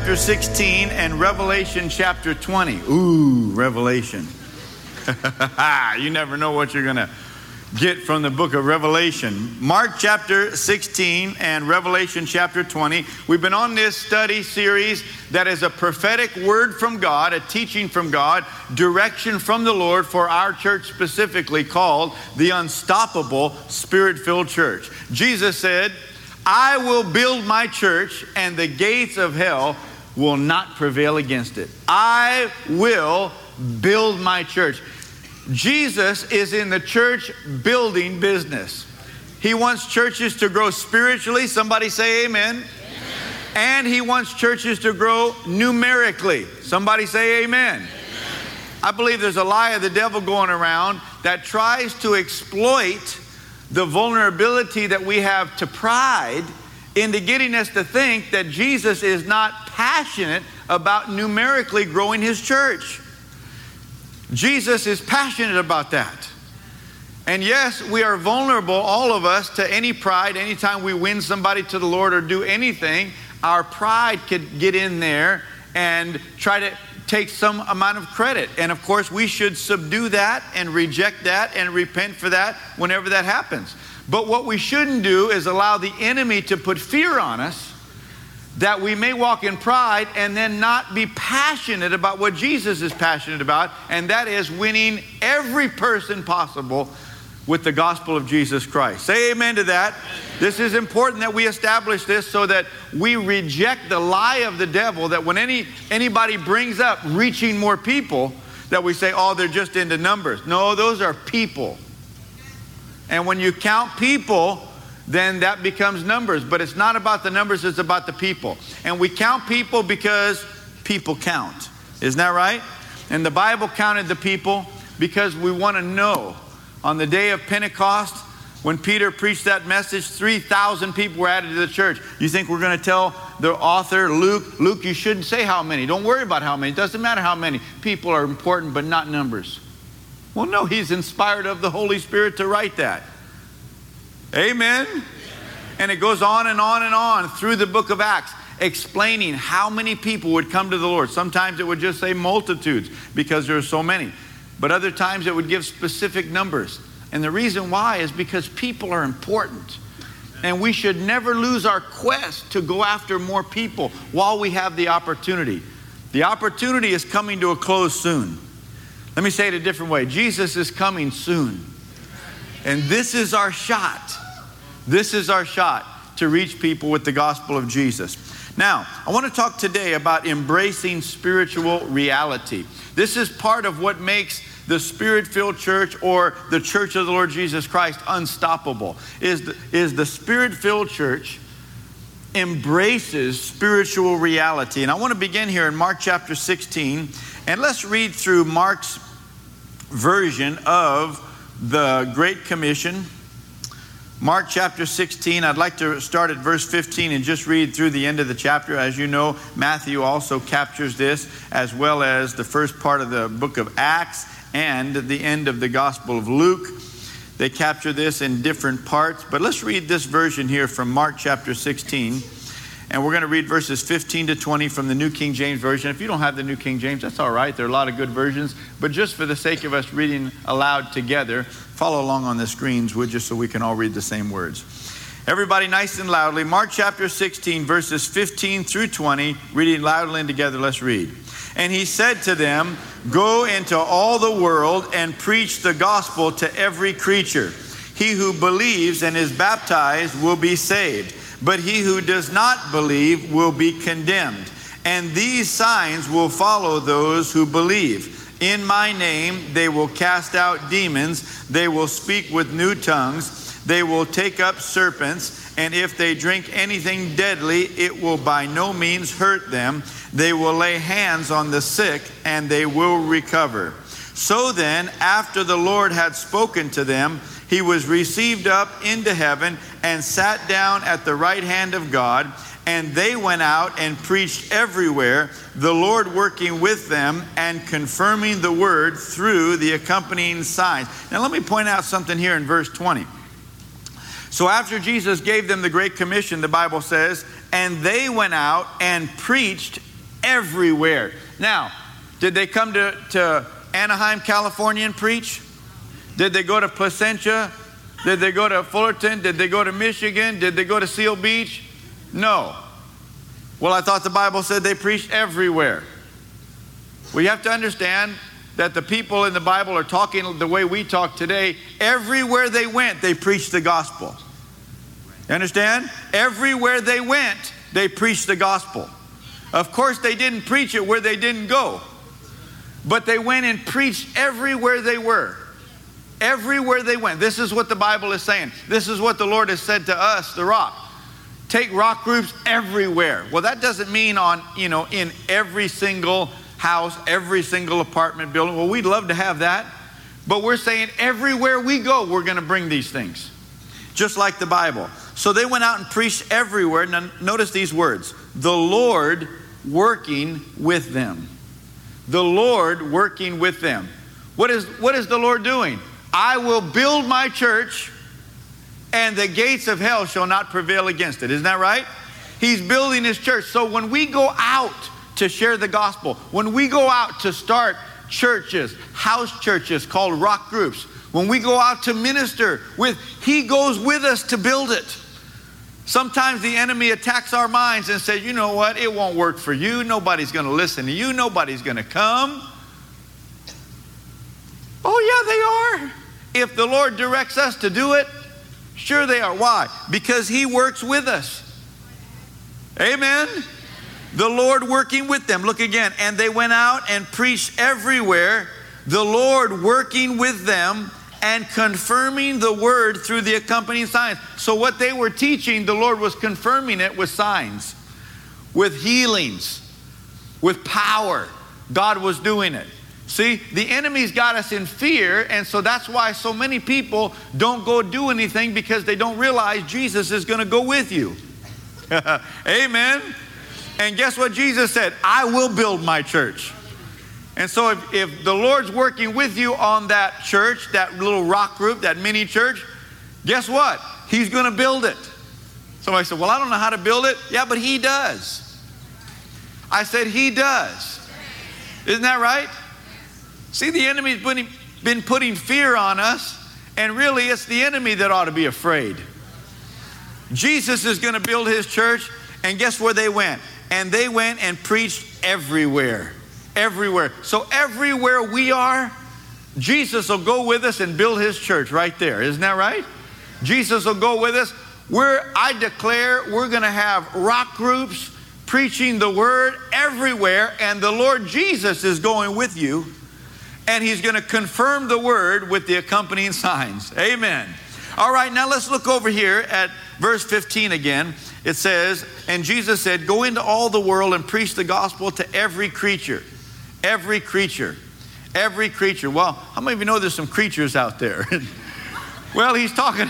Chapter 16 and Revelation chapter 20. Ooh, Revelation. you never know what you're going to get from the book of Revelation. Mark chapter 16 and Revelation chapter 20. We've been on this study series that is a prophetic word from God, a teaching from God, direction from the Lord for our church specifically called the Unstoppable Spirit filled Church. Jesus said, I will build my church, and the gates of hell will not prevail against it. I will build my church. Jesus is in the church building business. He wants churches to grow spiritually. Somebody say amen. amen. And he wants churches to grow numerically. Somebody say amen. amen. I believe there's a lie of the devil going around that tries to exploit the vulnerability that we have to pride into getting us to think that Jesus is not passionate about numerically growing his church. Jesus is passionate about that. And yes, we are vulnerable, all of us, to any pride. Anytime we win somebody to the Lord or do anything, our pride could get in there and try to take some amount of credit. And of course, we should subdue that and reject that and repent for that whenever that happens. But what we shouldn't do is allow the enemy to put fear on us that we may walk in pride and then not be passionate about what Jesus is passionate about, and that is winning every person possible with the gospel of Jesus Christ. Say amen to that. This is important that we establish this so that we reject the lie of the devil that when any anybody brings up reaching more people that we say oh they're just into numbers. No, those are people. And when you count people, then that becomes numbers. But it's not about the numbers, it's about the people. And we count people because people count. Isn't that right? And the Bible counted the people because we want to know. On the day of Pentecost, when Peter preached that message, 3,000 people were added to the church. You think we're going to tell the author, Luke, Luke, you shouldn't say how many. Don't worry about how many. It doesn't matter how many. People are important, but not numbers. Well, no, he's inspired of the Holy Spirit to write that. Amen? And it goes on and on and on through the book of Acts, explaining how many people would come to the Lord. Sometimes it would just say multitudes because there are so many, but other times it would give specific numbers. And the reason why is because people are important. And we should never lose our quest to go after more people while we have the opportunity. The opportunity is coming to a close soon. Let me say it a different way Jesus is coming soon. And this is our shot. This is our shot to reach people with the gospel of Jesus. Now, I want to talk today about embracing spiritual reality. This is part of what makes the spirit-filled church or the church of the Lord Jesus Christ unstoppable. Is the, is the spirit-filled church embraces spiritual reality. And I want to begin here in Mark chapter 16 and let's read through Mark's version of the Great Commission. Mark chapter 16, I'd like to start at verse 15 and just read through the end of the chapter. As you know, Matthew also captures this, as well as the first part of the book of Acts and the end of the Gospel of Luke. They capture this in different parts, but let's read this version here from Mark chapter 16. And we're going to read verses 15 to 20 from the New King James Version. If you don't have the New King James, that's all right. There are a lot of good versions. But just for the sake of us reading aloud together, follow along on the screens, would you, so we can all read the same words. Everybody, nice and loudly. Mark chapter 16, verses 15 through 20, reading loudly and together. Let's read. And he said to them, Go into all the world and preach the gospel to every creature. He who believes and is baptized will be saved but he who does not believe will be condemned. And these signs will follow those who believe. In my name they will cast out demons, they will speak with new tongues, they will take up serpents, and if they drink anything deadly, it will by no means hurt them. They will lay hands on the sick, and they will recover. So then, after the Lord had spoken to them, he was received up into heaven and sat down at the right hand of God. And they went out and preached everywhere, the Lord working with them and confirming the word through the accompanying signs. Now, let me point out something here in verse 20. So after Jesus gave them the Great Commission, the Bible says, and they went out and preached everywhere. Now, did they come to, to Anaheim, California and preach? Did they go to Placentia? Did they go to Fullerton? Did they go to Michigan? Did they go to Seal Beach? No. Well, I thought the Bible said they preached everywhere. We have to understand that the people in the Bible are talking the way we talk today. Everywhere they went, they preached the gospel. You understand? Everywhere they went, they preached the gospel. Of course, they didn't preach it where they didn't go, but they went and preached everywhere they were. Everywhere they went. This is what the Bible is saying. This is what the Lord has said to us, the rock. Take rock groups everywhere. Well, that doesn't mean on, you know, in every single house, every single apartment building. Well, we'd love to have that. But we're saying everywhere we go, we're going to bring these things. Just like the Bible. So they went out and preached everywhere. Now, notice these words the Lord working with them. The Lord working with them. What is, what is the Lord doing? I will build my church, and the gates of hell shall not prevail against it. Isn't that right? He's building his church. So when we go out to share the gospel, when we go out to start churches, house churches called rock groups, when we go out to minister with, he goes with us to build it. Sometimes the enemy attacks our minds and says, you know what, it won't work for you. Nobody's going to listen to you. Nobody's going to come. Oh, yeah, they are. If the Lord directs us to do it, sure they are. Why? Because He works with us. Amen. The Lord working with them. Look again. And they went out and preached everywhere, the Lord working with them and confirming the word through the accompanying signs. So, what they were teaching, the Lord was confirming it with signs, with healings, with power. God was doing it. See, the enemy's got us in fear, and so that's why so many people don't go do anything because they don't realize Jesus is going to go with you. Amen. And guess what Jesus said? I will build my church. And so if, if the Lord's working with you on that church, that little rock group, that mini church, guess what? He's going to build it. Somebody said, Well, I don't know how to build it. Yeah, but He does. I said, He does. Isn't that right? See, the enemy's been, putting fear on us, and really it's the enemy that ought to be afraid. Jesus is going to build his church, and guess where they went? And they went and preached everywhere. Everywhere. So, everywhere we are, Jesus will go with us and build his church right there. Isn't that right? Jesus will go with us. We're, I declare, we're going to have rock groups preaching the word everywhere, and the Lord Jesus is going with you and he's going to confirm the word with the accompanying signs. Amen. All right, now let's look over here at verse 15 again. It says, And Jesus said, Go into all the world and preach the gospel to every creature. Every creature. Every creature. Well, how many of you know there's some creatures out there? well, he's talking,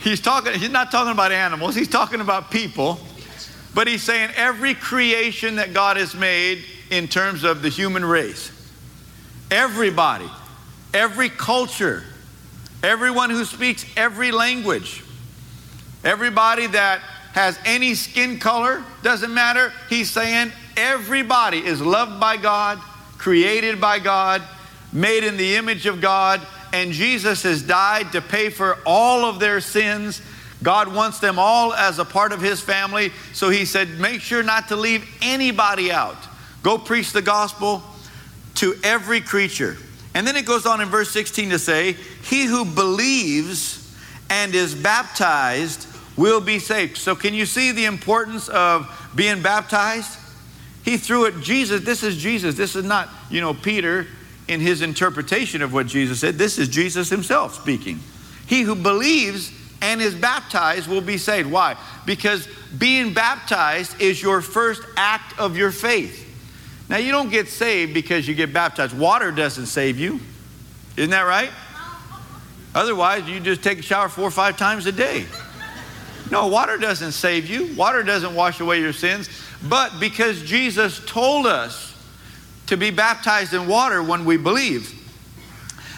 he's talking, he's not talking about animals, he's talking about people. But he's saying every creation that God has made in terms of the human race. Everybody, every culture, everyone who speaks every language, everybody that has any skin color, doesn't matter. He's saying everybody is loved by God, created by God, made in the image of God, and Jesus has died to pay for all of their sins. God wants them all as a part of His family. So He said, make sure not to leave anybody out. Go preach the gospel, to every creature. And then it goes on in verse 16 to say, He who believes and is baptized will be saved. So, can you see the importance of being baptized? He threw it, Jesus, this is Jesus. This is not, you know, Peter in his interpretation of what Jesus said. This is Jesus himself speaking. He who believes and is baptized will be saved. Why? Because being baptized is your first act of your faith. Now, you don't get saved because you get baptized. Water doesn't save you. Isn't that right? Otherwise, you just take a shower four or five times a day. No, water doesn't save you. Water doesn't wash away your sins. But because Jesus told us to be baptized in water when we believe,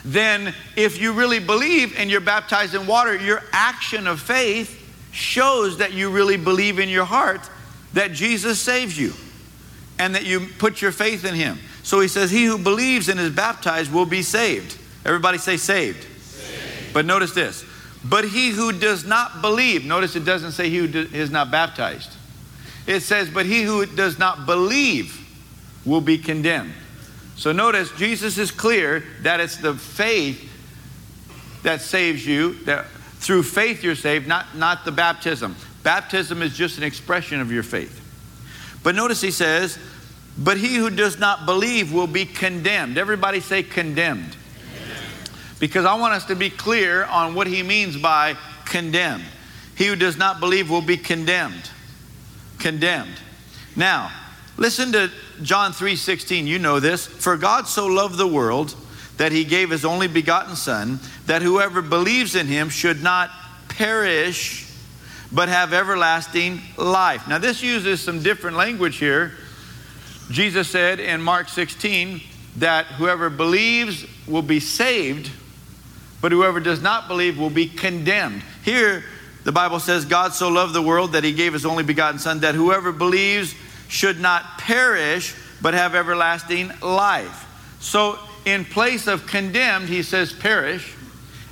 then if you really believe and you're baptized in water, your action of faith shows that you really believe in your heart that Jesus saves you and that you put your faith in him. So he says, He who believes and is baptized will be saved. Everybody say saved. saved. But notice this. But he who does not believe, notice it doesn't say he who is not baptized. It says, but he who does not believe will be condemned. So notice Jesus is clear that it's the faith that saves you, that through faith you're saved, not, not the baptism. Baptism is just an expression of your faith. But notice he says, but he who does not believe will be condemned. Everybody say condemned. Because I want us to be clear on what he means by condemned. He who does not believe will be condemned. Condemned. Now, listen to John 3:16. You know this. For God so loved the world that he gave his only begotten son that whoever believes in him should not perish but have everlasting life. Now this uses some different language here. Jesus said in Mark 16 that whoever believes will be saved but whoever does not believe will be condemned. Here, the Bible says, God so loved the world that he gave his only begotten Son, that whoever believes should not perish, but have everlasting life. So, in place of condemned, he says perish.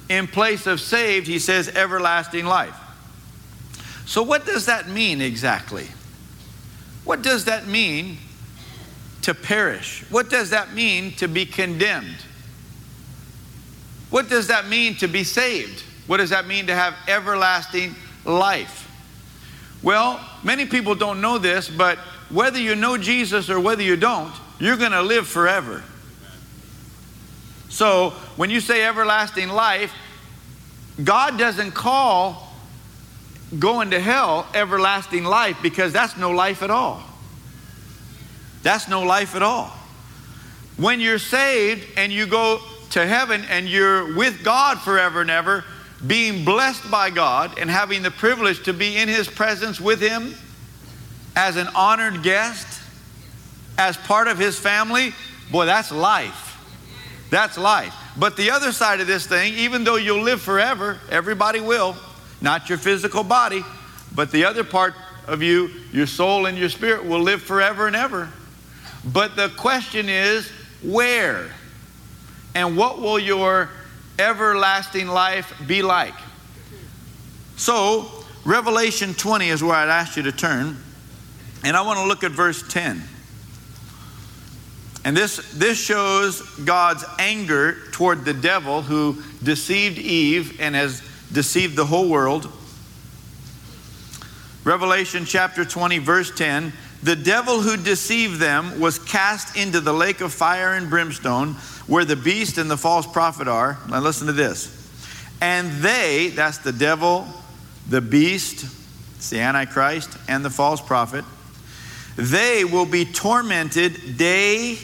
In place of saved, he says everlasting life. So, what does that mean exactly? What does that mean to perish? What does that mean to be condemned? What does that mean to be saved? What does that mean to have everlasting life? Well, many people don't know this, but whether you know Jesus or whether you don't, you're going to live forever. So, when you say everlasting life, God doesn't call going to hell everlasting life because that's no life at all. That's no life at all. When you're saved and you go to heaven and you're with God forever and ever, being blessed by God and having the privilege to be in His presence with Him as an honored guest, as part of His family, boy, that's life. That's life. But the other side of this thing, even though you'll live forever, everybody will, not your physical body, but the other part of you, your soul and your spirit, will live forever and ever. But the question is, where? And what will your everlasting life be like? So, Revelation 20 is where I'd ask you to turn. And I want to look at verse 10. And this, this shows God's anger toward the devil who deceived Eve and has deceived the whole world. Revelation chapter 20, verse 10 The devil who deceived them was cast into the lake of fire and brimstone where the beast and the false prophet are. Now listen to this. And they, that's the devil, the beast, it's the Antichrist, and the false prophet, they will be tormented day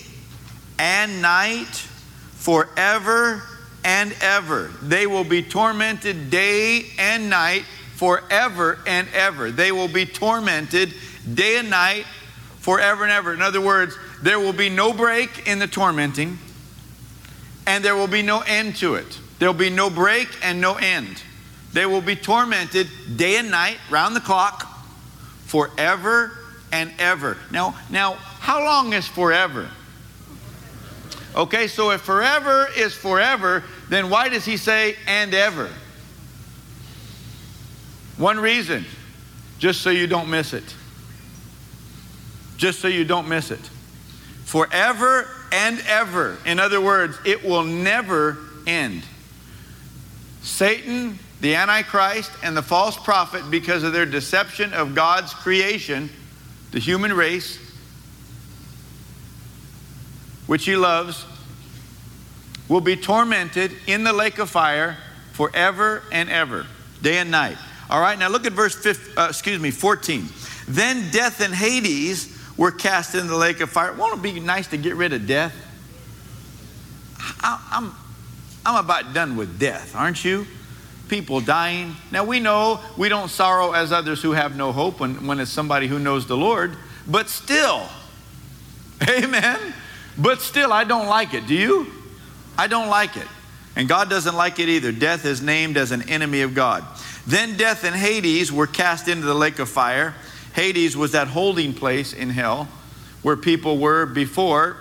and night forever and ever. They will be tormented day and night forever and ever. They will be tormented day and night forever and ever. In other words, there will be no break in the tormenting and there will be no end to it. There will be no break and no end. They will be tormented day and night, round the clock, forever and ever. Now, now, how long is forever? Okay, so if forever is forever, then why does he say and ever? One reason, just so you don't miss it. Just so you don't miss it. Forever and ever. In other words, it will never end. Satan, the Antichrist, and the false prophet, because of their deception of God's creation, the human race, which he loves, will be tormented in the lake of fire forever and ever, day and night. All right, now look at verse 15, uh, excuse me, 14. Then death and Hades were cast into the lake of fire. Won't it be nice to get rid of death? I, I'm, I'm about done with death, aren't you? People dying. Now we know we don't sorrow as others who have no hope when, when it's somebody who knows the Lord, but still, amen. But still, I don't like it. Do you? I don't like it. And God doesn't like it either. Death is named as an enemy of God. Then death and Hades were cast into the lake of fire. Hades was that holding place in hell where people were before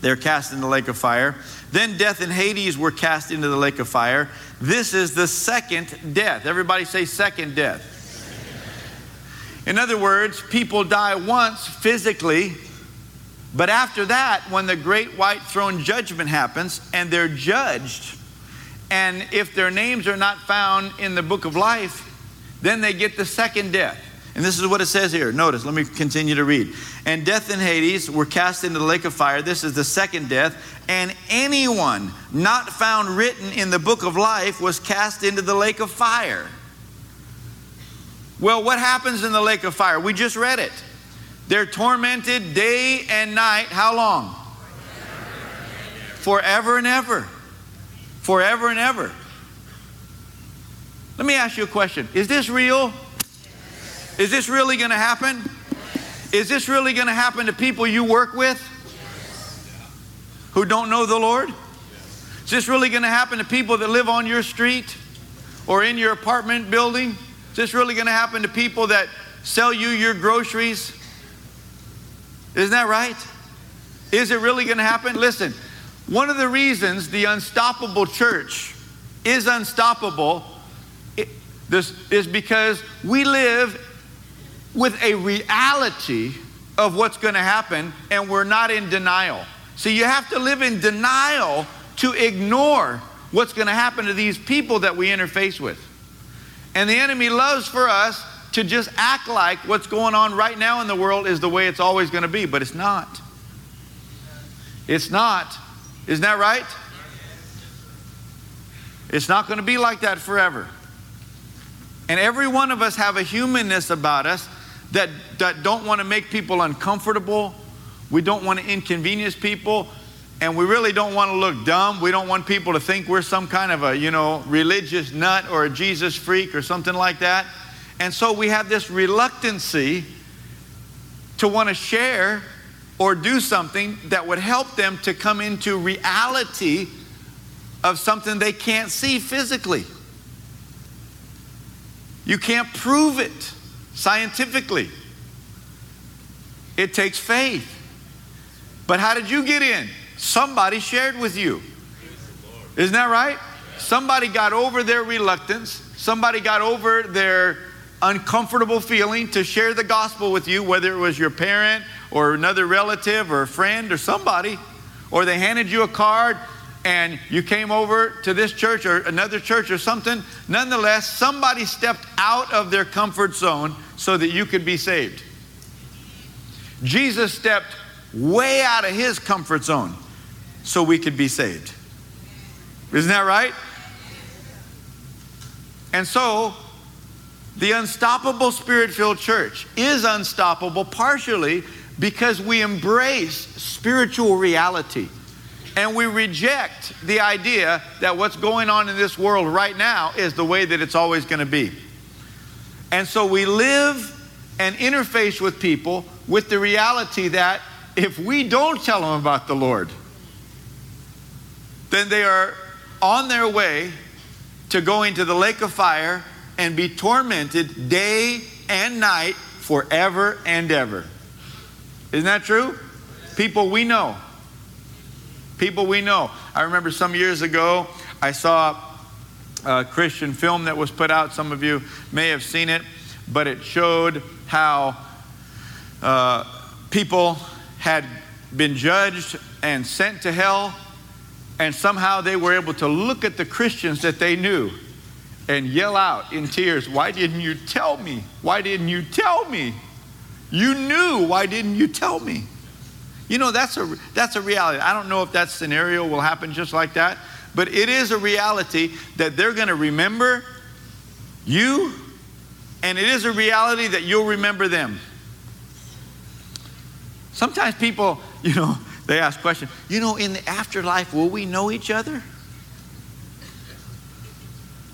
they're cast in the lake of fire. Then death and Hades were cast into the lake of fire. This is the second death. Everybody say second death. In other words, people die once physically, but after that, when the great white throne judgment happens and they're judged, and if their names are not found in the book of life, then they get the second death. And this is what it says here. Notice, let me continue to read. And death and Hades were cast into the lake of fire. This is the second death. And anyone not found written in the book of life was cast into the lake of fire. Well, what happens in the lake of fire? We just read it. They're tormented day and night. How long? Forever and ever. Forever and ever. Let me ask you a question Is this real? Is this really going to happen? Is this really going to happen to people you work with who don't know the Lord? Is this really going to happen to people that live on your street or in your apartment building? Is this really going to happen to people that sell you your groceries? Isn't that right? Is it really going to happen? Listen, one of the reasons the unstoppable church is unstoppable is because we live with a reality of what's going to happen and we're not in denial. See, you have to live in denial to ignore what's going to happen to these people that we interface with. And the enemy loves for us to just act like what's going on right now in the world is the way it's always going to be, but it's not. It's not. Isn't that right? It's not going to be like that forever. And every one of us have a humanness about us that, that don't want to make people uncomfortable. We don't want to inconvenience people. And we really don't want to look dumb. We don't want people to think we're some kind of a, you know, religious nut or a Jesus freak or something like that. And so we have this reluctancy to want to share or do something that would help them to come into reality of something they can't see physically. You can't prove it scientifically. It takes faith. But how did you get in? Somebody shared with you. Isn't that right? Somebody got over their reluctance. Somebody got over their uncomfortable feeling to share the gospel with you, whether it was your parent or another relative or a friend or somebody, or they handed you a card and you came over to this church or another church or something. Nonetheless, somebody stepped out of their comfort zone so that you could be saved. Jesus stepped way out of his comfort zone so we could be saved. Isn't that right? And so, the unstoppable spirit filled church is unstoppable partially because we embrace spiritual reality and we reject the idea that what's going on in this world right now is the way that it's always going to be. And so we live and interface with people with the reality that if we don't tell them about the Lord, then they are on their way to going to the lake of fire and be tormented day and night forever and ever. Isn't that true? People we know. People we know. I remember some years ago, I saw a Christian film that was put out. Some of you may have seen it, but it showed how uh, people had been judged and sent to hell, and somehow they were able to look at the Christians that they knew and yell out in tears, Why didn't you tell me? Why didn't you tell me? You knew. Why didn't you tell me? You know, that's a, that's a reality. I don't know if that scenario will happen just like that, but it is a reality that they're going to remember you, and it is a reality that you'll remember them. Sometimes people, you know, they ask questions, you know, in the afterlife, will we know each other?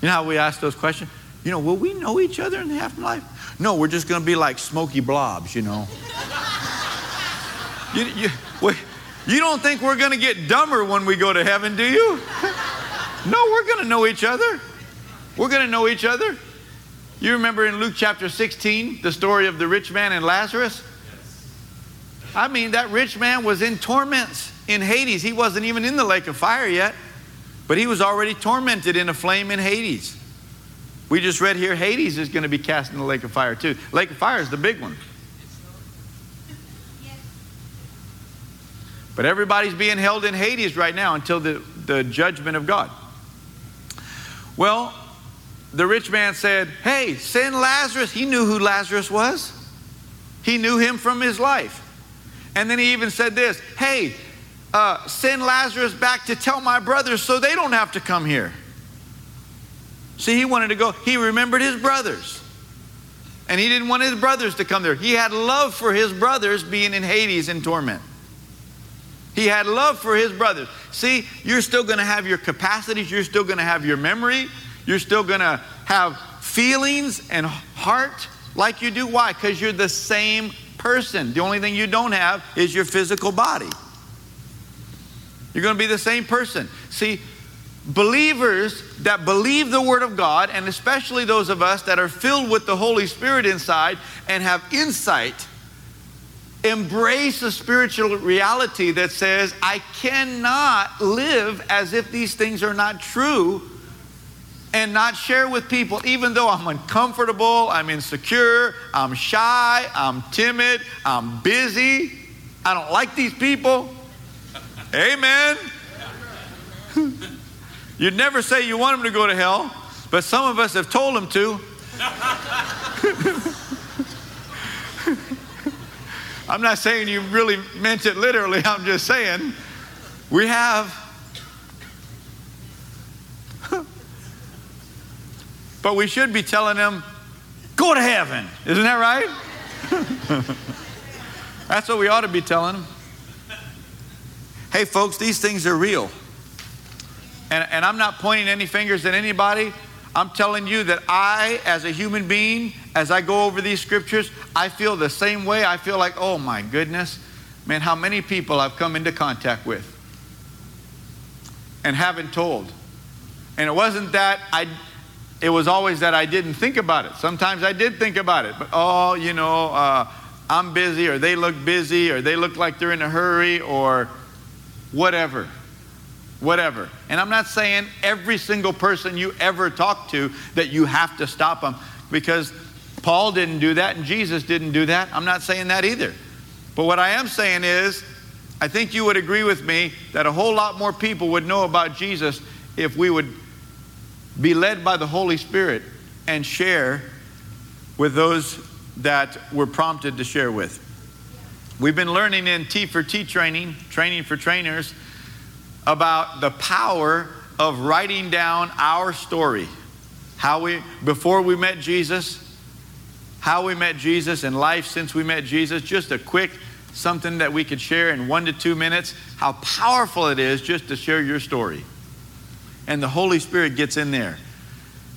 You know how we ask those questions? You know, will we know each other in the afterlife? No, we're just going to be like smoky blobs, you know. you, you, you don't think we're going to get dumber when we go to heaven, do you? No, we're going to know each other. We're going to know each other. You remember in Luke chapter 16 the story of the rich man and Lazarus? I mean, that rich man was in torments in Hades. He wasn't even in the lake of fire yet, but he was already tormented in a flame in Hades. We just read here Hades is going to be cast in the lake of fire too. Lake of fire is the big one. But everybody's being held in Hades right now until the, the judgment of God. Well, the rich man said, Hey, send Lazarus. He knew who Lazarus was, he knew him from his life. And then he even said this Hey, uh, send Lazarus back to tell my brothers so they don't have to come here. See, he wanted to go. He remembered his brothers. And he didn't want his brothers to come there. He had love for his brothers being in Hades in torment. He had love for his brothers. See, you're still going to have your capacities, you're still going to have your memory, you're still going to have feelings and heart like you do. Why? Because you're the same person. The only thing you don't have is your physical body. You're going to be the same person. See, believers that believe the Word of God, and especially those of us that are filled with the Holy Spirit inside and have insight, embrace a spiritual reality that says, I cannot live as if these things are not true and not share with people, even though I'm uncomfortable, I'm insecure, I'm shy, I'm timid, I'm busy, I don't like these people. Amen. You'd never say you want them to go to hell, but some of us have told them to. I'm not saying you really meant it literally, I'm just saying we have. but we should be telling them, go to heaven. Isn't that right? That's what we ought to be telling them. Hey, folks, these things are real. And, and I'm not pointing any fingers at anybody. I'm telling you that I, as a human being, as I go over these scriptures, I feel the same way. I feel like, oh my goodness, man, how many people I've come into contact with and haven't told. And it wasn't that I, it was always that I didn't think about it. Sometimes I did think about it, but oh, you know, uh, I'm busy, or they look busy, or they look like they're in a hurry, or whatever. Whatever. And I'm not saying every single person you ever talk to that you have to stop them because Paul didn't do that and Jesus didn't do that. I'm not saying that either. But what I am saying is, I think you would agree with me that a whole lot more people would know about Jesus if we would be led by the Holy Spirit and share with those that we're prompted to share with. We've been learning in T for T training, training for trainers, about the power of writing down our story. How we, before we met Jesus, how we met Jesus, and life since we met Jesus. Just a quick something that we could share in one to two minutes. How powerful it is just to share your story. And the Holy Spirit gets in there.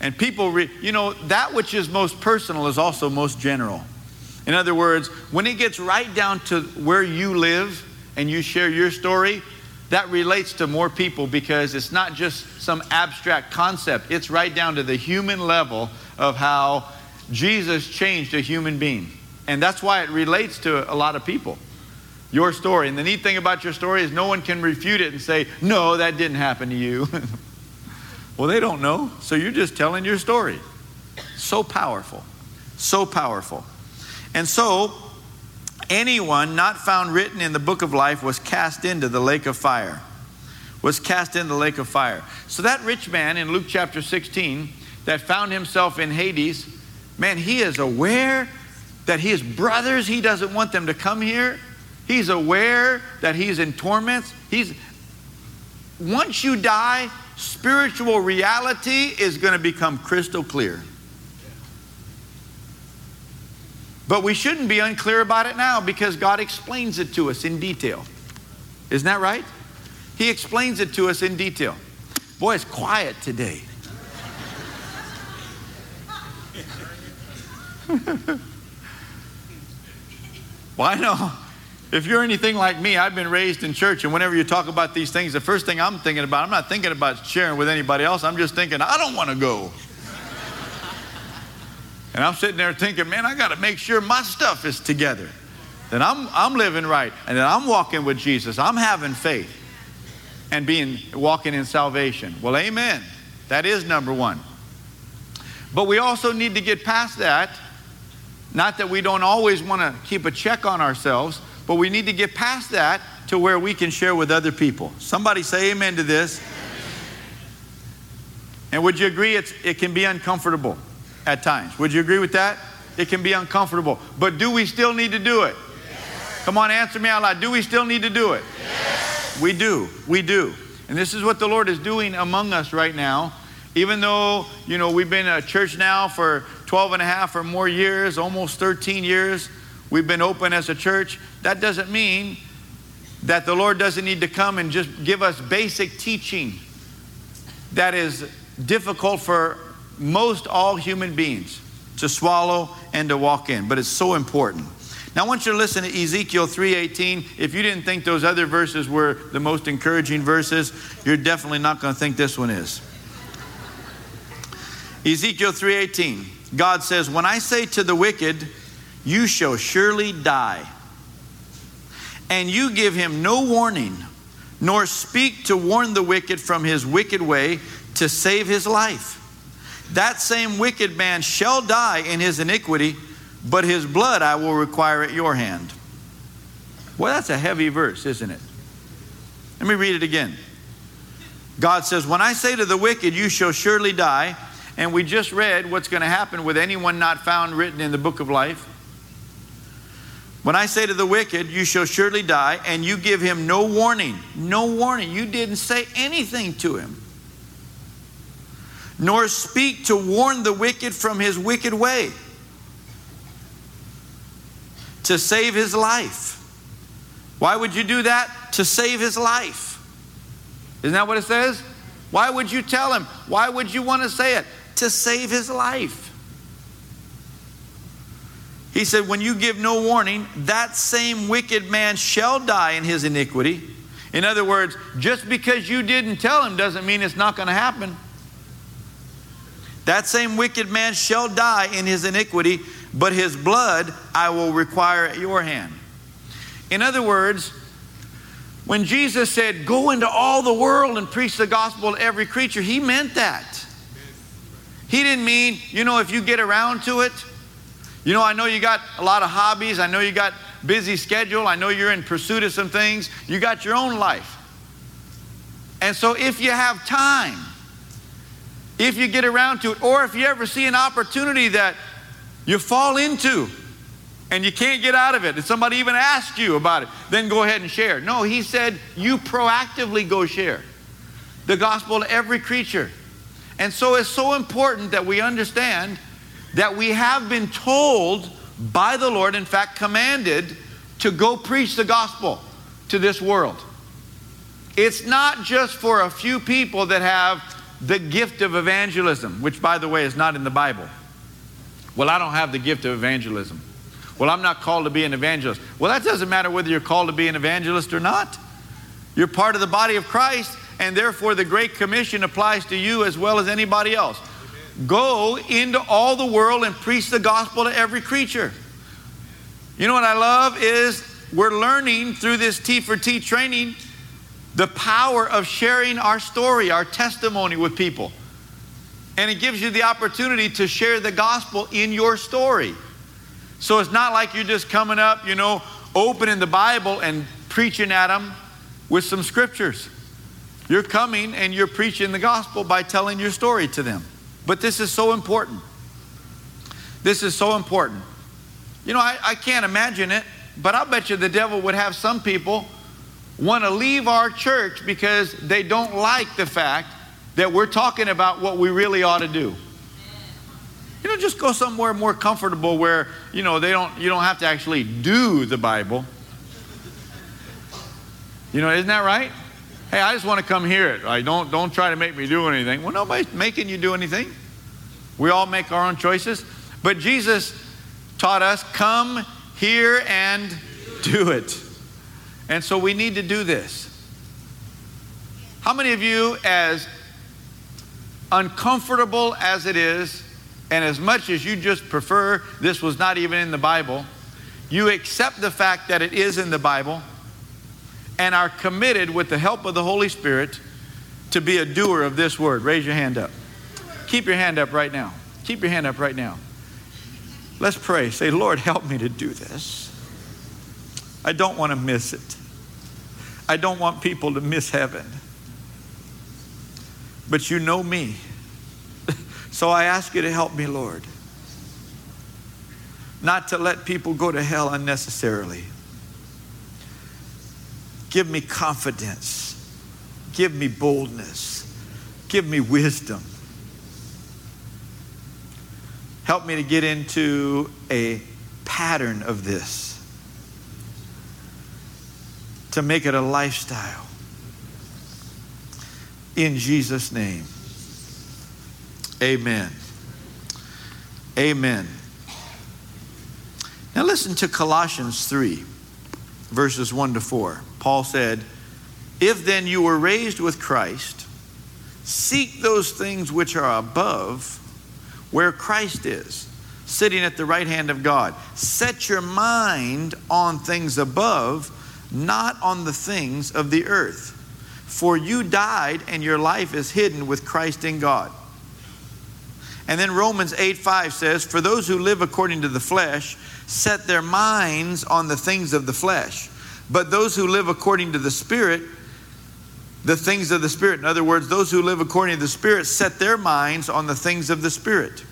And people, re, you know, that which is most personal is also most general. In other words, when it gets right down to where you live and you share your story, that relates to more people because it's not just some abstract concept. It's right down to the human level of how Jesus changed a human being. And that's why it relates to a lot of people. Your story. And the neat thing about your story is no one can refute it and say, no, that didn't happen to you. well, they don't know. So you're just telling your story. So powerful. So powerful. And so, anyone not found written in the book of life was cast into the lake of fire. Was cast into the lake of fire. So, that rich man in Luke chapter 16 that found himself in Hades, man, he is aware that his brothers, he doesn't want them to come here. He's aware that he's in torments. He's once you die, spiritual reality is going to become crystal clear. But we shouldn't be unclear about it now because God explains it to us in detail. Isn't that right? He explains it to us in detail. Boy, it's quiet today. well, I know, If you're anything like me, I've been raised in church, and whenever you talk about these things, the first thing I'm thinking about, I'm not thinking about sharing with anybody else. I'm just thinking, I don't want to go. And I'm sitting there thinking, man, I got to make sure my stuff is together. That I'm, I'm living right, and then I'm walking with Jesus. I'm having faith and being walking in salvation. Well, amen. That is number one. But we also need to get past that. Not that we don't always want to keep a check on ourselves, but we need to get past that to where we can share with other people. Somebody say amen to this. And would you agree it's, it can be uncomfortable at times? Would you agree with that? It can be uncomfortable. But do we still need to do it? Yes. Come on, answer me out loud. Do we still need to do it? Yes. We do. We do. And this is what the Lord is doing among us right now. Even though, you know, we've been a church now for 12 and a half or more years, almost 13 years, we've been open as a church, that doesn't mean that the Lord doesn't need to come and just give us basic teaching that is difficult for most all human beings to swallow and to walk in, but it's so important. Now I want you to listen to Ezekiel 3:18. If you didn't think those other verses were the most encouraging verses, you're definitely not going to think this one is. Ezekiel 3:18. God says, "When I say to the wicked, you shall surely die, and you give him no warning, nor speak to warn the wicked from his wicked way to save his life. That same wicked man shall die in his iniquity, but his blood I will require at your hand." Well, that's a heavy verse, isn't it? Let me read it again. God says, When I say to the wicked, You shall surely die, and we just read what's going to happen with anyone not found written in the book of life. When I say to the wicked, You shall surely die, and you give him no warning, no warning, you didn't say anything to him, nor speak to warn the wicked from his wicked way, to save his life. Why would you do that? To save his life. Isn't that what it says? Why would you tell him? Why would you want to say it? to save his life. He said, When you give no warning, that same wicked man shall die in his iniquity. In other words, just because you didn't tell him doesn't mean it's not going to happen. That same wicked man shall die in his iniquity, but his blood I will require at your hand. In other words, when Jesus said, Go into all the world and preach the gospel to every creature, he meant that. He didn't mean, you know, if you get around to it, you know, I know you got a lot of hobbies. I know you got busy schedule. I know you're in pursuit of some things. You got your own life. And so if you have time, if you get around to it, or if you ever see an opportunity that you fall into and you can't get out of it, and somebody even asks you about it, then go ahead and share. No, he said you proactively go share the gospel to every creature. And so it's so important that we understand that we have been told by the Lord, in fact, commanded to go preach the gospel to this world. It's not just for a few people that have the gift of evangelism, which, by the way, is not in the Bible. Well, I don't have the gift of evangelism. Well, I'm not called to be an evangelist. Well, that doesn't matter whether you're called to be an evangelist or not. You're part of the body of Christ, and therefore the Great Commission applies to you as well as anybody else. Go into all the world and preach the gospel to every creature. You know what I love is we're learning through this T for T training the power of sharing our story, our testimony with people. And it gives you the opportunity to share the gospel in your story. So it's not like you're just coming up, you know, opening the Bible and preaching at them with some scriptures. You're coming and you're preaching the gospel by telling your story to them. But this is so important. This is so important. You know, I, I can't imagine it, but I'll bet you the devil would have some people want to leave our church because they don't like the fact that we're talking about what we really ought to do. You know, just go somewhere more comfortable where, you know, they don't you don't have to actually do the Bible. You know, isn't that right? Hey, I just want to come hear it. Right? Don't, don't try to make me do anything. Well, nobody's making you do anything. We all make our own choices. But Jesus taught us come, hear, and do it. And so we need to do this. How many of you, as uncomfortable as it is, and as much as you just prefer this was not even in the Bible, you accept the fact that it is in the Bible and are committed with the help of the Holy Spirit to be a doer of this word? Raise your hand up. Keep your hand up right now. Keep your hand up right now. Let's pray. Say, Lord, help me to do this. I don't want to miss it. I don't want people to miss heaven. But you know me. So I ask you to help me, Lord. Not to let people go to hell unnecessarily. Give me confidence. Give me boldness. Give me wisdom. Help me to get into a pattern of this, to make it a lifestyle. In Jesus' name. Amen. Amen. Now listen to Colossians 3, verses 1 to 4. Paul said, If then you were raised with Christ, seek those things which are above, where Christ is, sitting at the right hand of God. Set your mind on things above, not on the things of the earth. For you died, and your life is hidden with Christ in God. And then Romans 8 5 says, For those who live according to the flesh set their minds on the things of the flesh. But those who live according to the Spirit, the things of the Spirit. In other words, those who live according to the Spirit set their minds on the things of the Spirit.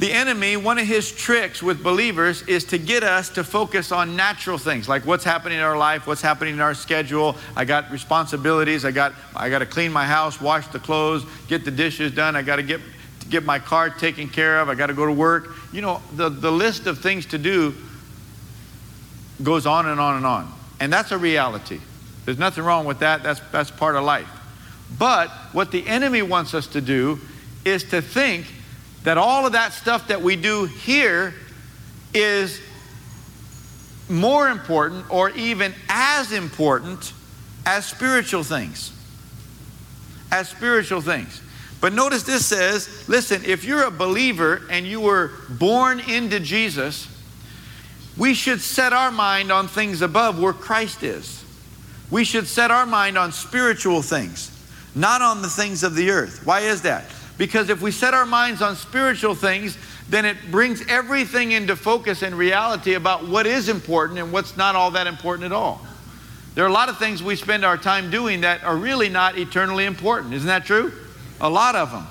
The enemy, one of his tricks with believers is to get us to focus on natural things, like what's happening in our life, what's happening in our schedule. I got responsibilities. I got, I got to clean my house, wash the clothes, get the dishes done. I got to get, get my car taken care of. I got to go to work. You know, the, the list of things to do goes on and on and on. And that's a reality. There's nothing wrong with that. That's, that's part of life. But what the enemy wants us to do is to think that all of that stuff that we do here is more important or even as important as spiritual things. As spiritual things. But notice this says listen, if you're a believer and you were born into Jesus, we should set our mind on things above where Christ is. We should set our mind on spiritual things, not on the things of the earth. Why is that? Because if we set our minds on spiritual things, then it brings everything into focus and reality about what is important and what's not all that important at all. There are a lot of things we spend our time doing that are really not eternally important. Isn't that true? A lot of them.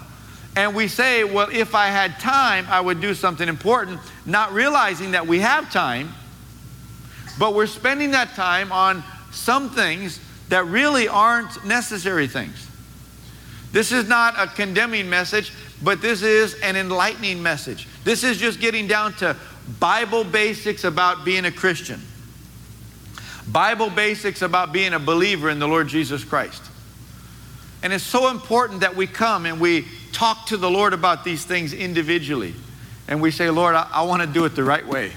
And we say, well, if I had time, I would do something important, not realizing that we have time, but we're spending that time on some things that really aren't necessary things. This is not a condemning message, but this is an enlightening message. This is just getting down to Bible basics about being a Christian, Bible basics about being a believer in the Lord Jesus Christ. And it's so important that we come and we talk to the Lord about these things individually. And we say, Lord, I, I want to do it the right way.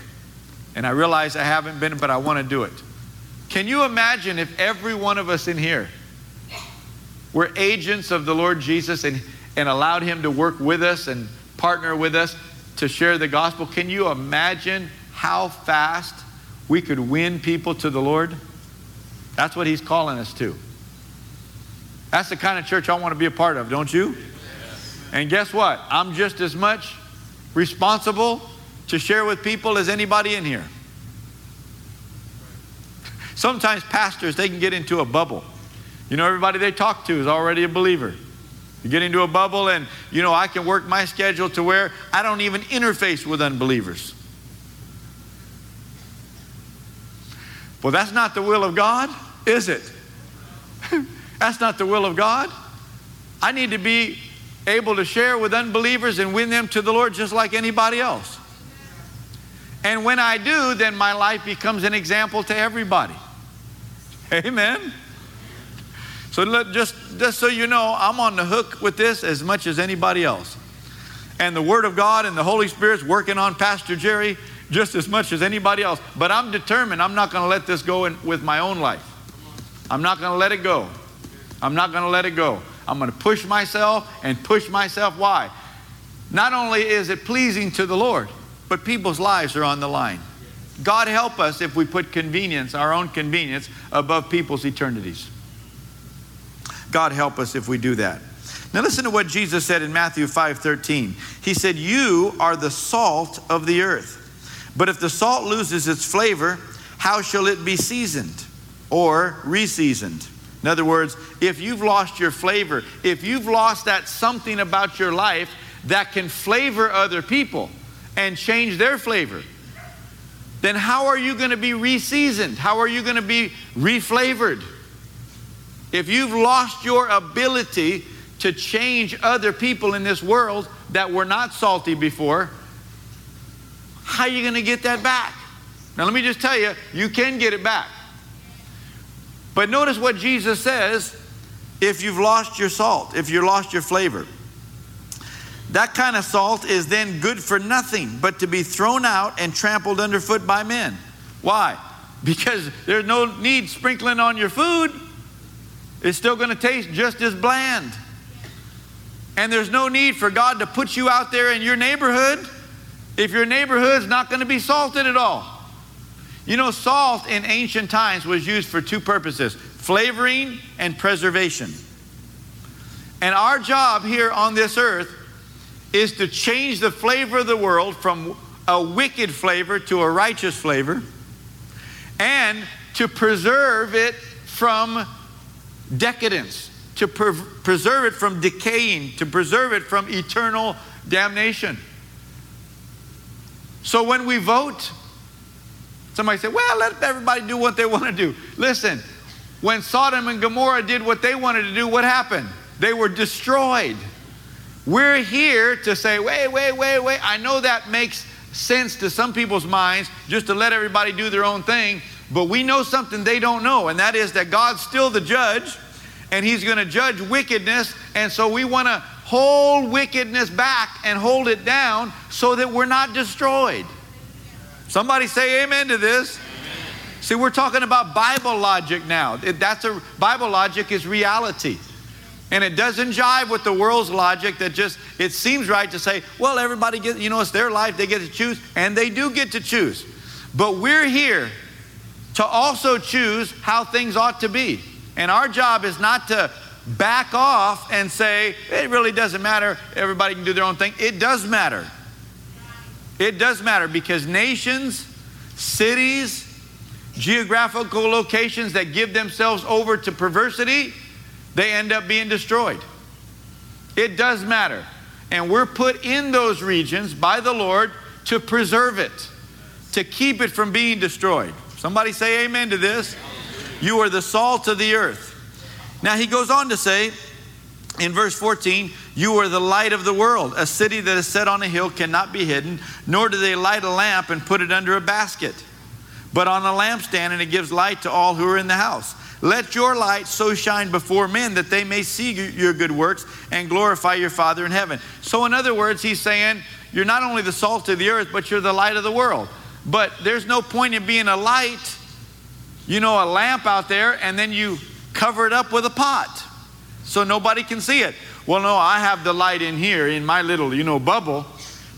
And I realize I haven't been, but I want to do it. Can you imagine if every one of us in here we're agents of the Lord Jesus and, and allowed Him to work with us and partner with us to share the gospel. Can you imagine how fast we could win people to the Lord? That's what He's calling us to. That's the kind of church I want to be a part of, don't you? And guess what? I'm just as much responsible to share with people as anybody in here. Sometimes pastors, they can get into a bubble. You know, everybody they talk to is already a believer. You get into a bubble, and you know, I can work my schedule to where I don't even interface with unbelievers. Well, that's not the will of God, is it? that's not the will of God. I need to be able to share with unbelievers and win them to the Lord just like anybody else. And when I do, then my life becomes an example to everybody. Amen. So let, just, just so you know, I'm on the hook with this as much as anybody else. And the Word of God and the Holy Spirit's working on Pastor Jerry just as much as anybody else. But I'm determined I'm not going to let this go in, with my own life. I'm not going to let it go. I'm not going to let it go. I'm going to push myself and push myself. Why? Not only is it pleasing to the Lord, but people's lives are on the line. God help us if we put convenience, our own convenience, above people's eternities. God help us if we do that. Now listen to what Jesus said in Matthew 5:13. He said, "You are the salt of the earth. But if the salt loses its flavor, how shall it be seasoned or reseasoned?" In other words, if you've lost your flavor, if you've lost that something about your life that can flavor other people and change their flavor, then how are you going to be reseasoned? How are you going to be reflavored? If you've lost your ability to change other people in this world that were not salty before, how are you going to get that back? Now, let me just tell you, you can get it back. But notice what Jesus says if you've lost your salt, if you've lost your flavor. That kind of salt is then good for nothing but to be thrown out and trampled underfoot by men. Why? Because there's no need sprinkling on your food. It's still going to taste just as bland. And there's no need for God to put you out there in your neighborhood if your neighborhood's not going to be salted at all. You know, salt in ancient times was used for two purposes flavoring and preservation. And our job here on this earth is to change the flavor of the world from a wicked flavor to a righteous flavor and to preserve it from decadence, to pre- preserve it from decaying, to preserve it from eternal damnation. So when we vote, somebody said, well, let everybody do what they want to do. Listen, when Sodom and Gomorrah did what they wanted to do, what happened? They were destroyed. We're here to say, wait, wait, wait, wait. I know that makes sense to some people's minds just to let everybody do their own thing, but we know something they don't know, and that is that God's still the judge, and He's going to judge wickedness, and so we want to hold wickedness back and hold it down so that we're not destroyed. Somebody say amen to this. See, we're talking about Bible logic now. That's a Bible logic is reality. And it doesn't jive with the world's logic that just it seems right to say, well, everybody gets, you know, it's their life, they get to choose, and they do get to choose. But we're here to also choose how things ought to be. And our job is not to back off and say, it really doesn't matter, everybody can do their own thing. It does matter. It does matter because nations, cities, geographical locations that give themselves over to perversity, they end up being destroyed. It does matter. And we're put in those regions by the Lord to preserve it, to keep it from being destroyed. Somebody say amen to this. You are the salt of the earth. Now he goes on to say in verse 14, You are the light of the world. A city that is set on a hill cannot be hidden, nor do they light a lamp and put it under a basket, but on a lampstand, and it gives light to all who are in the house. Let your light so shine before men that they may see your good works and glorify your Father in heaven. So, in other words, he's saying, You're not only the salt of the earth, but you're the light of the world. But there's no point in being a light, you know, a lamp out there, and then you cover it up with a pot so nobody can see it. Well, no, I have the light in here in my little, you know, bubble,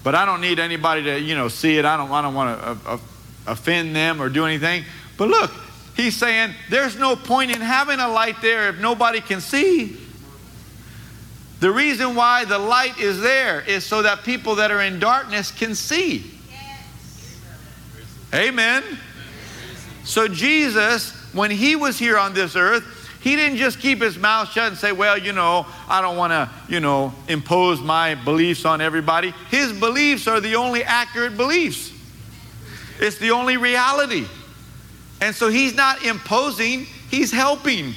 but I don't need anybody to, you know, see it. I don't, I don't want to uh, uh, offend them or do anything. But look, he's saying there's no point in having a light there if nobody can see. The reason why the light is there is so that people that are in darkness can see. Amen. So, Jesus, when he was here on this earth, he didn't just keep his mouth shut and say, Well, you know, I don't want to, you know, impose my beliefs on everybody. His beliefs are the only accurate beliefs, it's the only reality. And so he's not imposing, he's helping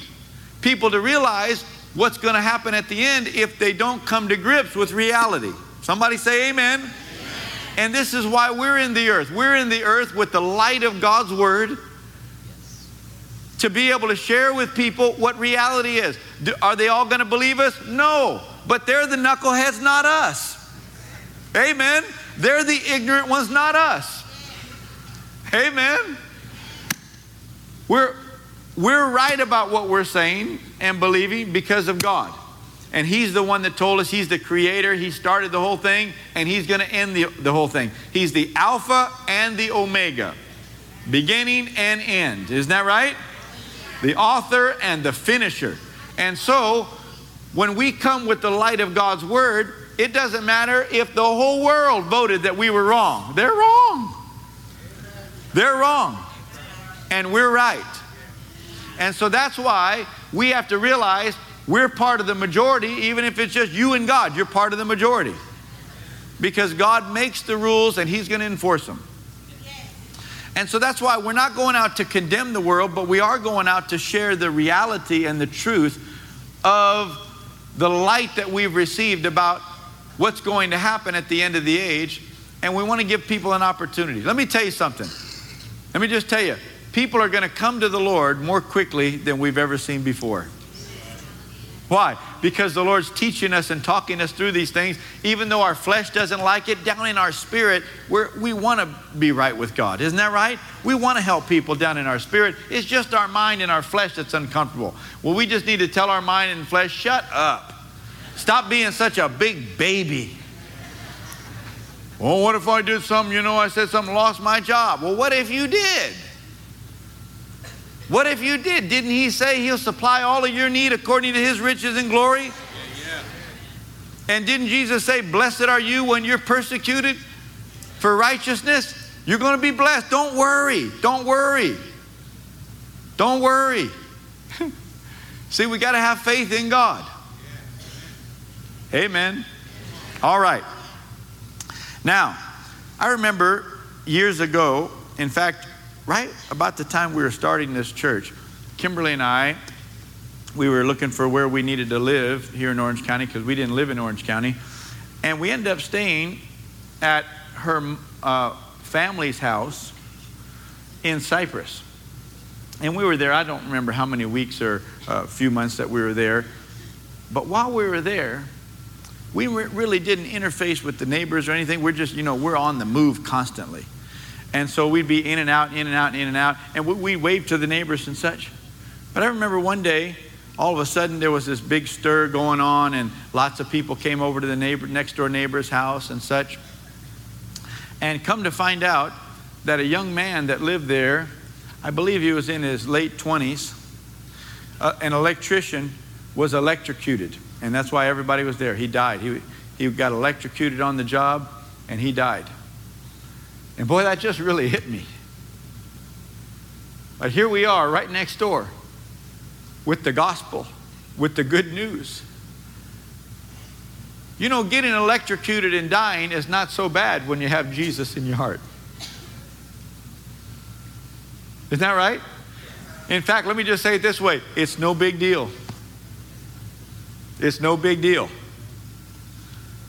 people to realize what's going to happen at the end if they don't come to grips with reality. Somebody say amen. And this is why we're in the earth. We're in the earth with the light of God's word to be able to share with people what reality is. Do, are they all going to believe us? No. But they're the knuckleheads, not us. Amen. They're the ignorant ones, not us. Amen. We're, we're right about what we're saying and believing because of God. And He's the one that told us He's the creator. He started the whole thing, and He's going to end the, the whole thing. He's the Alpha and the Omega, beginning and end. Isn't that right? The author and the finisher. And so, when we come with the light of God's Word, it doesn't matter if the whole world voted that we were wrong. They're wrong. They're wrong. And we're right. And so that's why we have to realize we're part of the majority, even if it's just you and God. You're part of the majority. Because God makes the rules and He's going to enforce them. And so that's why we're not going out to condemn the world, but we are going out to share the reality and the truth of the light that we've received about what's going to happen at the end of the age. And we want to give people an opportunity. Let me tell you something. Let me just tell you people are going to come to the Lord more quickly than we've ever seen before. Why? Because the Lord's teaching us and talking us through these things. Even though our flesh doesn't like it, down in our spirit, we're, we want to be right with God. Isn't that right? We want to help people down in our spirit. It's just our mind and our flesh that's uncomfortable. Well, we just need to tell our mind and flesh, shut up. Stop being such a big baby. Well, what if I did something, you know, I said something, lost my job? Well, what if you did? What if you did? Didn't he say he'll supply all of your need according to his riches and glory? Yeah, yeah. And didn't Jesus say, Blessed are you when you're persecuted for righteousness? You're going to be blessed. Don't worry. Don't worry. Don't worry. See, we got to have faith in God. Amen. All right. Now, I remember years ago, in fact, right about the time we were starting this church, Kimberly and I, we were looking for where we needed to live here in Orange County because we didn't live in Orange County. And we ended up staying at her uh, family's house in Cypress. And we were there, I don't remember how many weeks or a uh, few months that we were there. But while we were there, we really didn't interface with the neighbors or anything. We're just, you know, we're on the move constantly. And so we'd be in and out, in and out, in and out, and we'd wave to the neighbors and such. But I remember one day, all of a sudden there was this big stir going on, and lots of people came over to the neighbor, next door neighbor's house and such. And come to find out that a young man that lived there, I believe he was in his late 20s, uh, an electrician, was electrocuted. And that's why everybody was there. He died. He, he got electrocuted on the job, and he died. And boy, that just really hit me. But here we are, right next door, with the gospel, with the good news. You know, getting electrocuted and dying is not so bad when you have Jesus in your heart. Isn't that right? In fact, let me just say it this way it's no big deal. It's no big deal.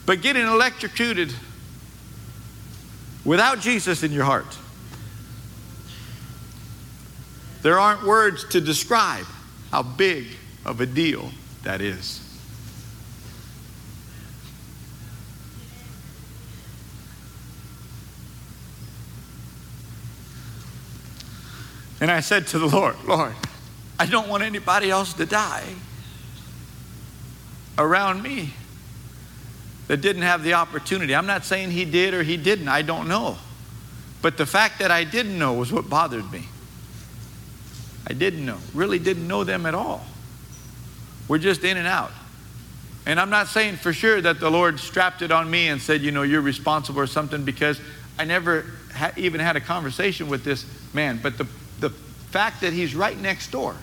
But getting electrocuted without Jesus in your heart. There aren't words to describe how big of a deal that is. And I said to the Lord, Lord, I don't want anybody else to die around me that didn't have the opportunity. I'm not saying he did or he didn't, I don't know. But the fact that I didn't know was what bothered me. I didn't know, really didn't know them at all. We're just in and out. And I'm not saying for sure that the Lord strapped it on me and said, you know, you're responsible or something because I never ha- even had a conversation with this man. But the, the fact that he's right next door,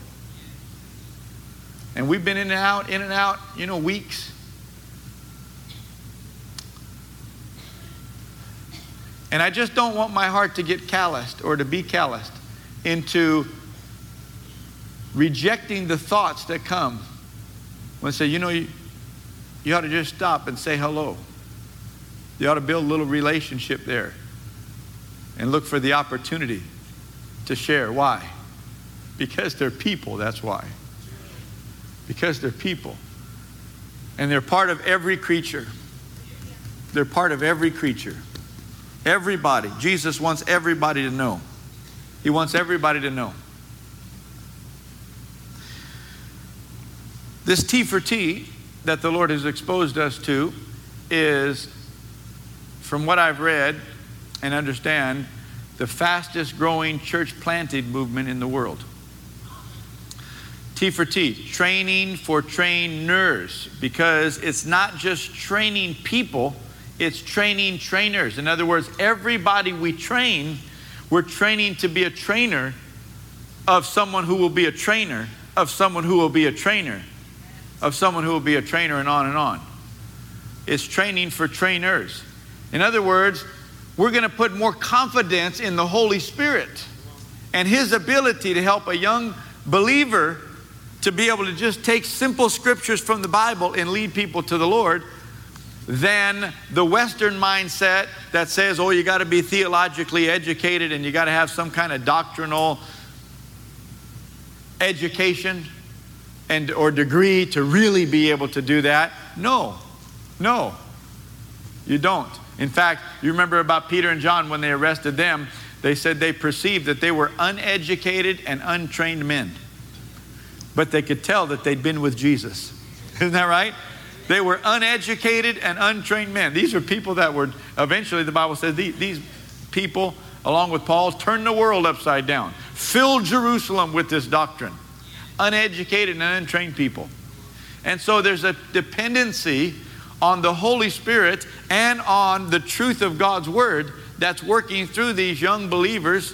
and we've been in and out, in and out, you know, weeks. And I just don't want my heart to get calloused or to be calloused into rejecting the thoughts that come when I say, you know, you, you ought to just stop and say hello. You ought to build a little relationship there and look for the opportunity to share. Why? Because they're people, that's why. Because they're people. And they're part of every creature. They're part of every creature. Everybody. Jesus wants everybody to know He wants everybody to know. This T for T that the Lord has exposed us to is, from what I've read and understand, the fastest growing church planted movement in the world. T for T, training for trainers, because it's not just training people, it's training trainers. In other words, everybody we train, we're training to be a trainer of someone who will be a trainer, of someone who will be a trainer, of someone who will be a trainer, and on and on. It's training for trainers. In other words, we're going to put more confidence in the Holy Spirit and His ability to help a young believer to be able to just take simple scriptures from the Bible and lead people to the Lord than the Western mindset that says, oh, you got to be theologically educated and you got to have some kind of doctrinal education and or degree to really be able to do that. No, no, you don't. In fact, you remember about Peter and John when they arrested them, they said they perceived that they were uneducated and untrained men. But they could tell that they'd been with Jesus. Isn't that right? They were uneducated and untrained men. These are people that were, eventually, the Bible says, these people, along with Paul, turned the world upside down, filled Jerusalem with this doctrine. Uneducated and untrained people. And so there's a dependency on the Holy Spirit and on the truth of God's Word that's working through these young believers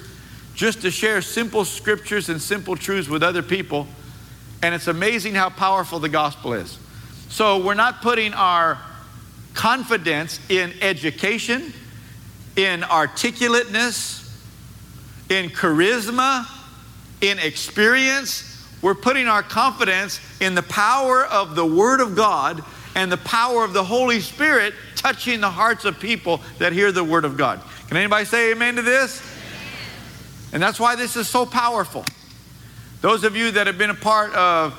just to share simple scriptures and simple truths with other people. And it's amazing how powerful the gospel is. So we're not putting our confidence in education, in articulateness, in charisma, in experience. We're putting our confidence in the power of the Word of God and the power of the Holy Spirit touching the hearts of people that hear the Word of God. Can anybody say amen to this? And that's why this is so powerful. Those of you that have been a part of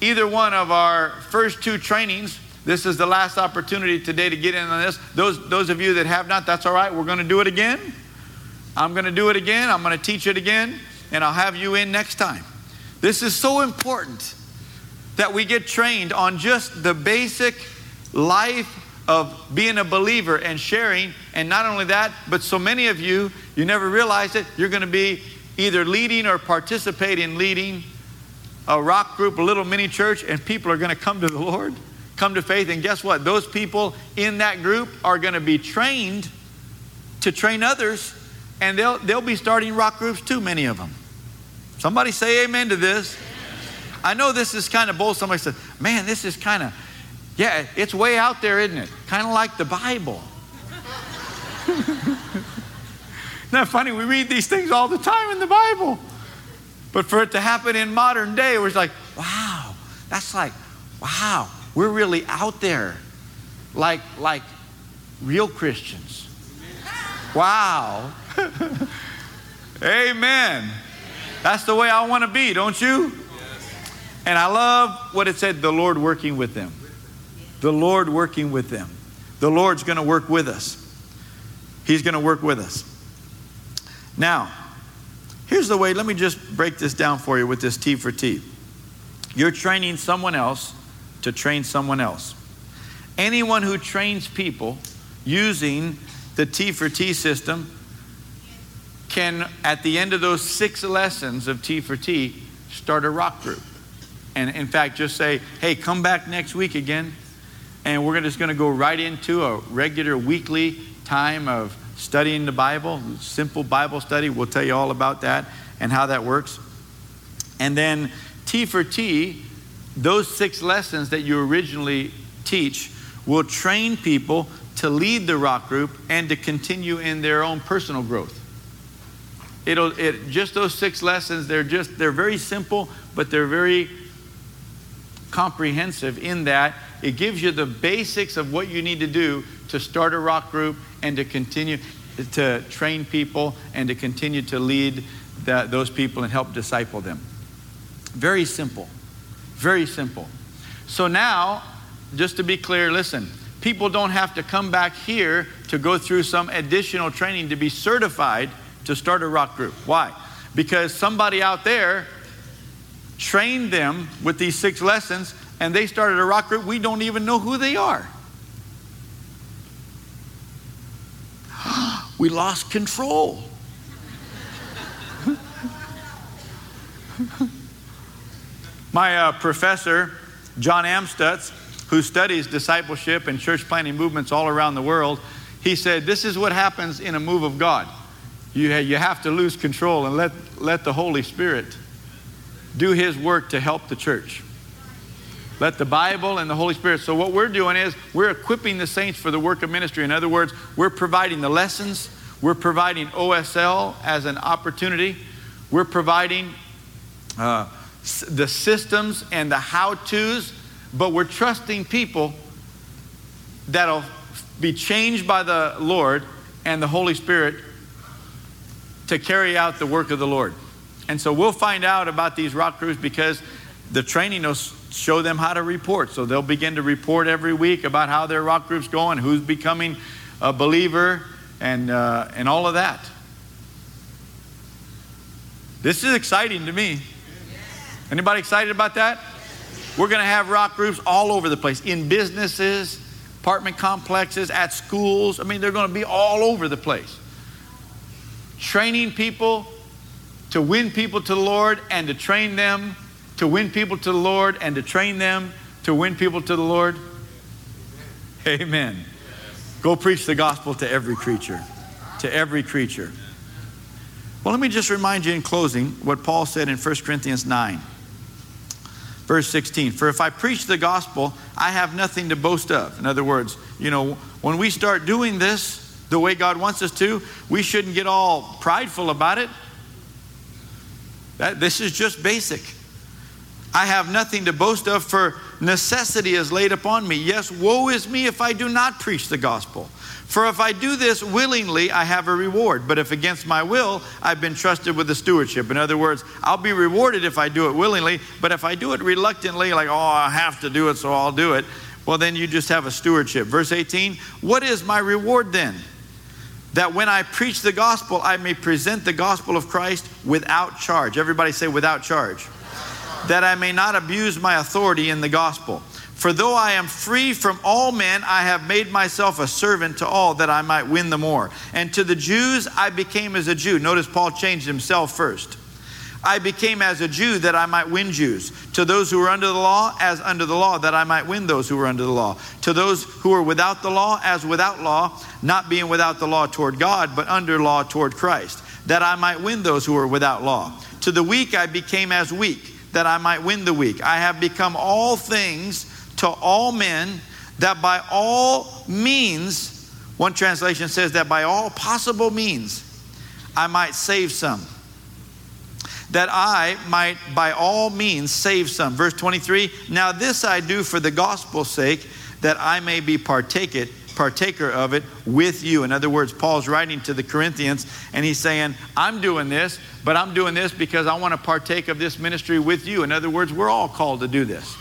either one of our first two trainings, this is the last opportunity today to get in on this. Those, those of you that have not, that's all right. We're going to do it again. I'm going to do it again. I'm going to teach it again, and I'll have you in next time. This is so important that we get trained on just the basic life of being a believer and sharing. And not only that, but so many of you, you never realize it, you're going to be either leading or participate in leading a rock group, a little mini church, and people are going to come to the Lord, come to faith. And guess what? Those people in that group are going to be trained to train others, and they'll, they'll be starting rock groups too, many of them. Somebody say amen to this. I know this is kind of bold. Somebody said, man, this is kind of, yeah, it's way out there, isn't it? Kind of like the Bible. Isn't that funny? We read these things all the time in the Bible. But for it to happen in modern day, it was like, wow, that's like, wow, we're really out there. Like, like real Christians. Wow. Amen. That's the way I want to be, don't you? And I love what it said the Lord working with them. The Lord working with them. The Lord's going to work with us. He's going to work with us. Now, here's the way, let me just break this down for you with this T for T. You're training someone else to train someone else. Anyone who trains people using the T for T system can, at the end of those six lessons of T for T, start a rock group and in fact just say, hey, come back next week again. And we're just going to go right into a regular weekly time of studying the Bible, simple Bible study. We'll tell you all about that and how that works. And then T for T, those six lessons that you originally teach will train people to lead the rock group and to continue in their own personal growth. It'll it, just those six lessons, they're just they're very simple, but they're very comprehensive in that it gives you the basics of what you need to do to start a rock group and to continue to train people and to continue to lead the, those people and help disciple them. Very simple. Very simple. So now, just to be clear, listen, people don't have to come back here to go through some additional training to be certified to start a rock group. Why? Because somebody out there trained them with these six lessons and they started a rock group. We don't even know who they are. We lost control. My uh, professor, John Amstutz, who studies discipleship and church planting movements all around the world, he said, This is what happens in a move of God. You, ha- you have to lose control and let, let the Holy Spirit do His work to help the church. Let the Bible and the Holy Spirit. So, what we're doing is we're equipping the saints for the work of ministry. In other words, we're providing the lessons, we're providing OSL as an opportunity, we're providing uh, the systems and the how to's, but we're trusting people that'll be changed by the Lord and the Holy Spirit to carry out the work of the Lord. And so we'll find out about these rock crews because the training will show them how to report. So they'll begin to report every week about how their rock group's going, who's becoming a believer, and, uh, and all of that. This is exciting to me. Anybody excited about that? We're going to have rock groups all over the place in businesses, apartment complexes, at schools. I mean, they're going to be all over the place. Training people to win people to the Lord and to train them to win people to the Lord and to train them to win people to the Lord? Amen. Go preach the gospel to every creature. To every creature. Well, let me just remind you in closing what Paul said in 1 Corinthians 9, verse 16. For if I preach the gospel, I have nothing to boast of. In other words, you know, when we start doing this the way God wants us to, we shouldn't get all prideful about it. That, this is just basic. I have nothing to boast of, for necessity is laid upon me. Yes, woe is me if I do not preach the gospel. For if I do this willingly, I have a reward. But if against my will, I've been trusted with the stewardship. In other words, I'll be rewarded if I do it willingly. But if I do it reluctantly, like, oh, I have to do it, so I'll do it, well, then you just have a stewardship. Verse 18 What is my reward then? That when I preach the gospel, I may present the gospel of Christ without charge. Everybody say, without charge that I may not abuse my authority in the gospel. For though I am free from all men, I have made myself a servant to all that I might win the more. And to the Jews, I became as a Jew. Notice Paul changed himself first. I became as a Jew that I might win Jews. To those who were under the law, as under the law, that I might win those who were under the law. To those who were without the law, as without law, not being without the law toward God, but under law toward Christ, that I might win those who were without law. To the weak I became as weak that I might win the weak. I have become all things to all men, that by all means, one translation says that by all possible means, I might save some. That I might by all means save some. Verse 23 Now this I do for the gospel's sake, that I may be partaker partaker of it with you. In other words, Paul's writing to the Corinthians and he's saying, I'm doing this, but I'm doing this because I want to partake of this ministry with you. In other words, we're all called to do this.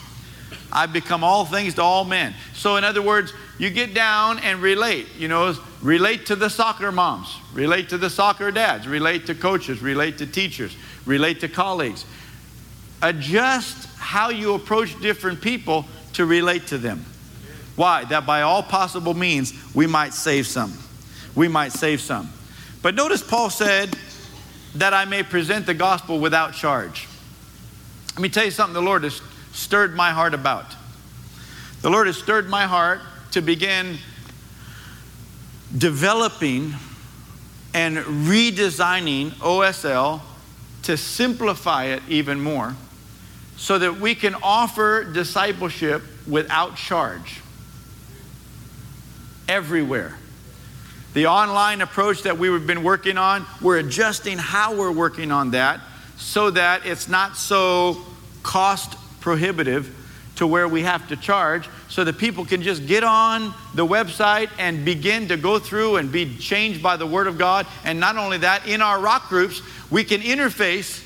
I've become all things to all men. So, in other words, you get down and relate. You know, relate to the soccer moms, relate to the soccer dads, relate to coaches, relate to teachers, relate to colleagues. Adjust how you approach different people to relate to them. Why? That by all possible means we might save some. We might save some. But notice Paul said that I may present the gospel without charge. Let me tell you something the Lord has stirred my heart about. The Lord has stirred my heart to begin developing and redesigning OSL to simplify it even more so that we can offer discipleship without charge everywhere. The online approach that we've been working on, we're adjusting how we're working on that so that it's not so cost prohibitive to where we have to charge so that people can just get on the website and begin to go through and be changed by the Word of God. And not only that, in our rock groups, we can interface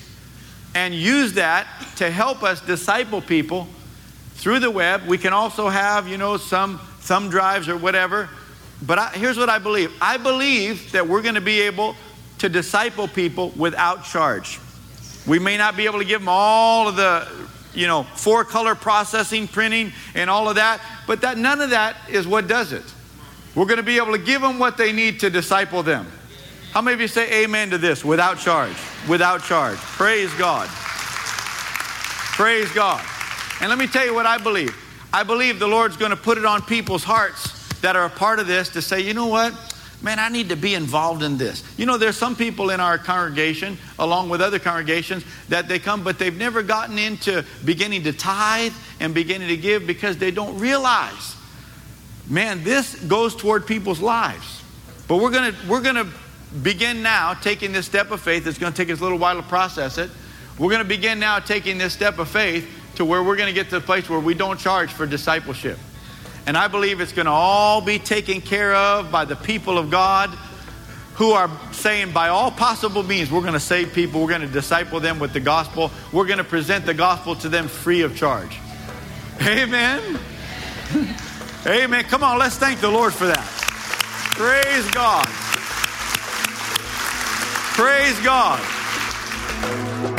and use that to help us disciple people through the web. We can also have, you know, some thumb drives or whatever. But I, here's what I believe I believe that we're going to be able, to disciple people without charge. We may not be able to give them all of the, you know, four color processing, printing, and all of that, but that none of that is what does it. We're going to be able to give them what they need to disciple them. How many of you say amen to this? Without charge. Without charge. Praise God. Praise God. And let me tell you what I believe. I believe the Lord's going to put it on people's hearts that are a part of this to say, you know what? Man, I need to be involved in this. You know, there's some people in our congregation, along with other congregations, that they come, but they've never gotten into beginning to tithe and beginning to give because they don't realize, man, this goes toward people's lives. But we're gonna we're gonna begin now taking this step of faith. It's gonna take us a little while to process it. We're gonna begin now taking this step of faith to where we're gonna get to the place where we don't charge for discipleship. And I believe it's going to all be taken care of by the people of God who are saying, by all possible means, we're going to save people. We're going to disciple them with the gospel. We're going to present the gospel to them free of charge. Amen. Amen. Come on, let's thank the Lord for that. Praise God. Praise God.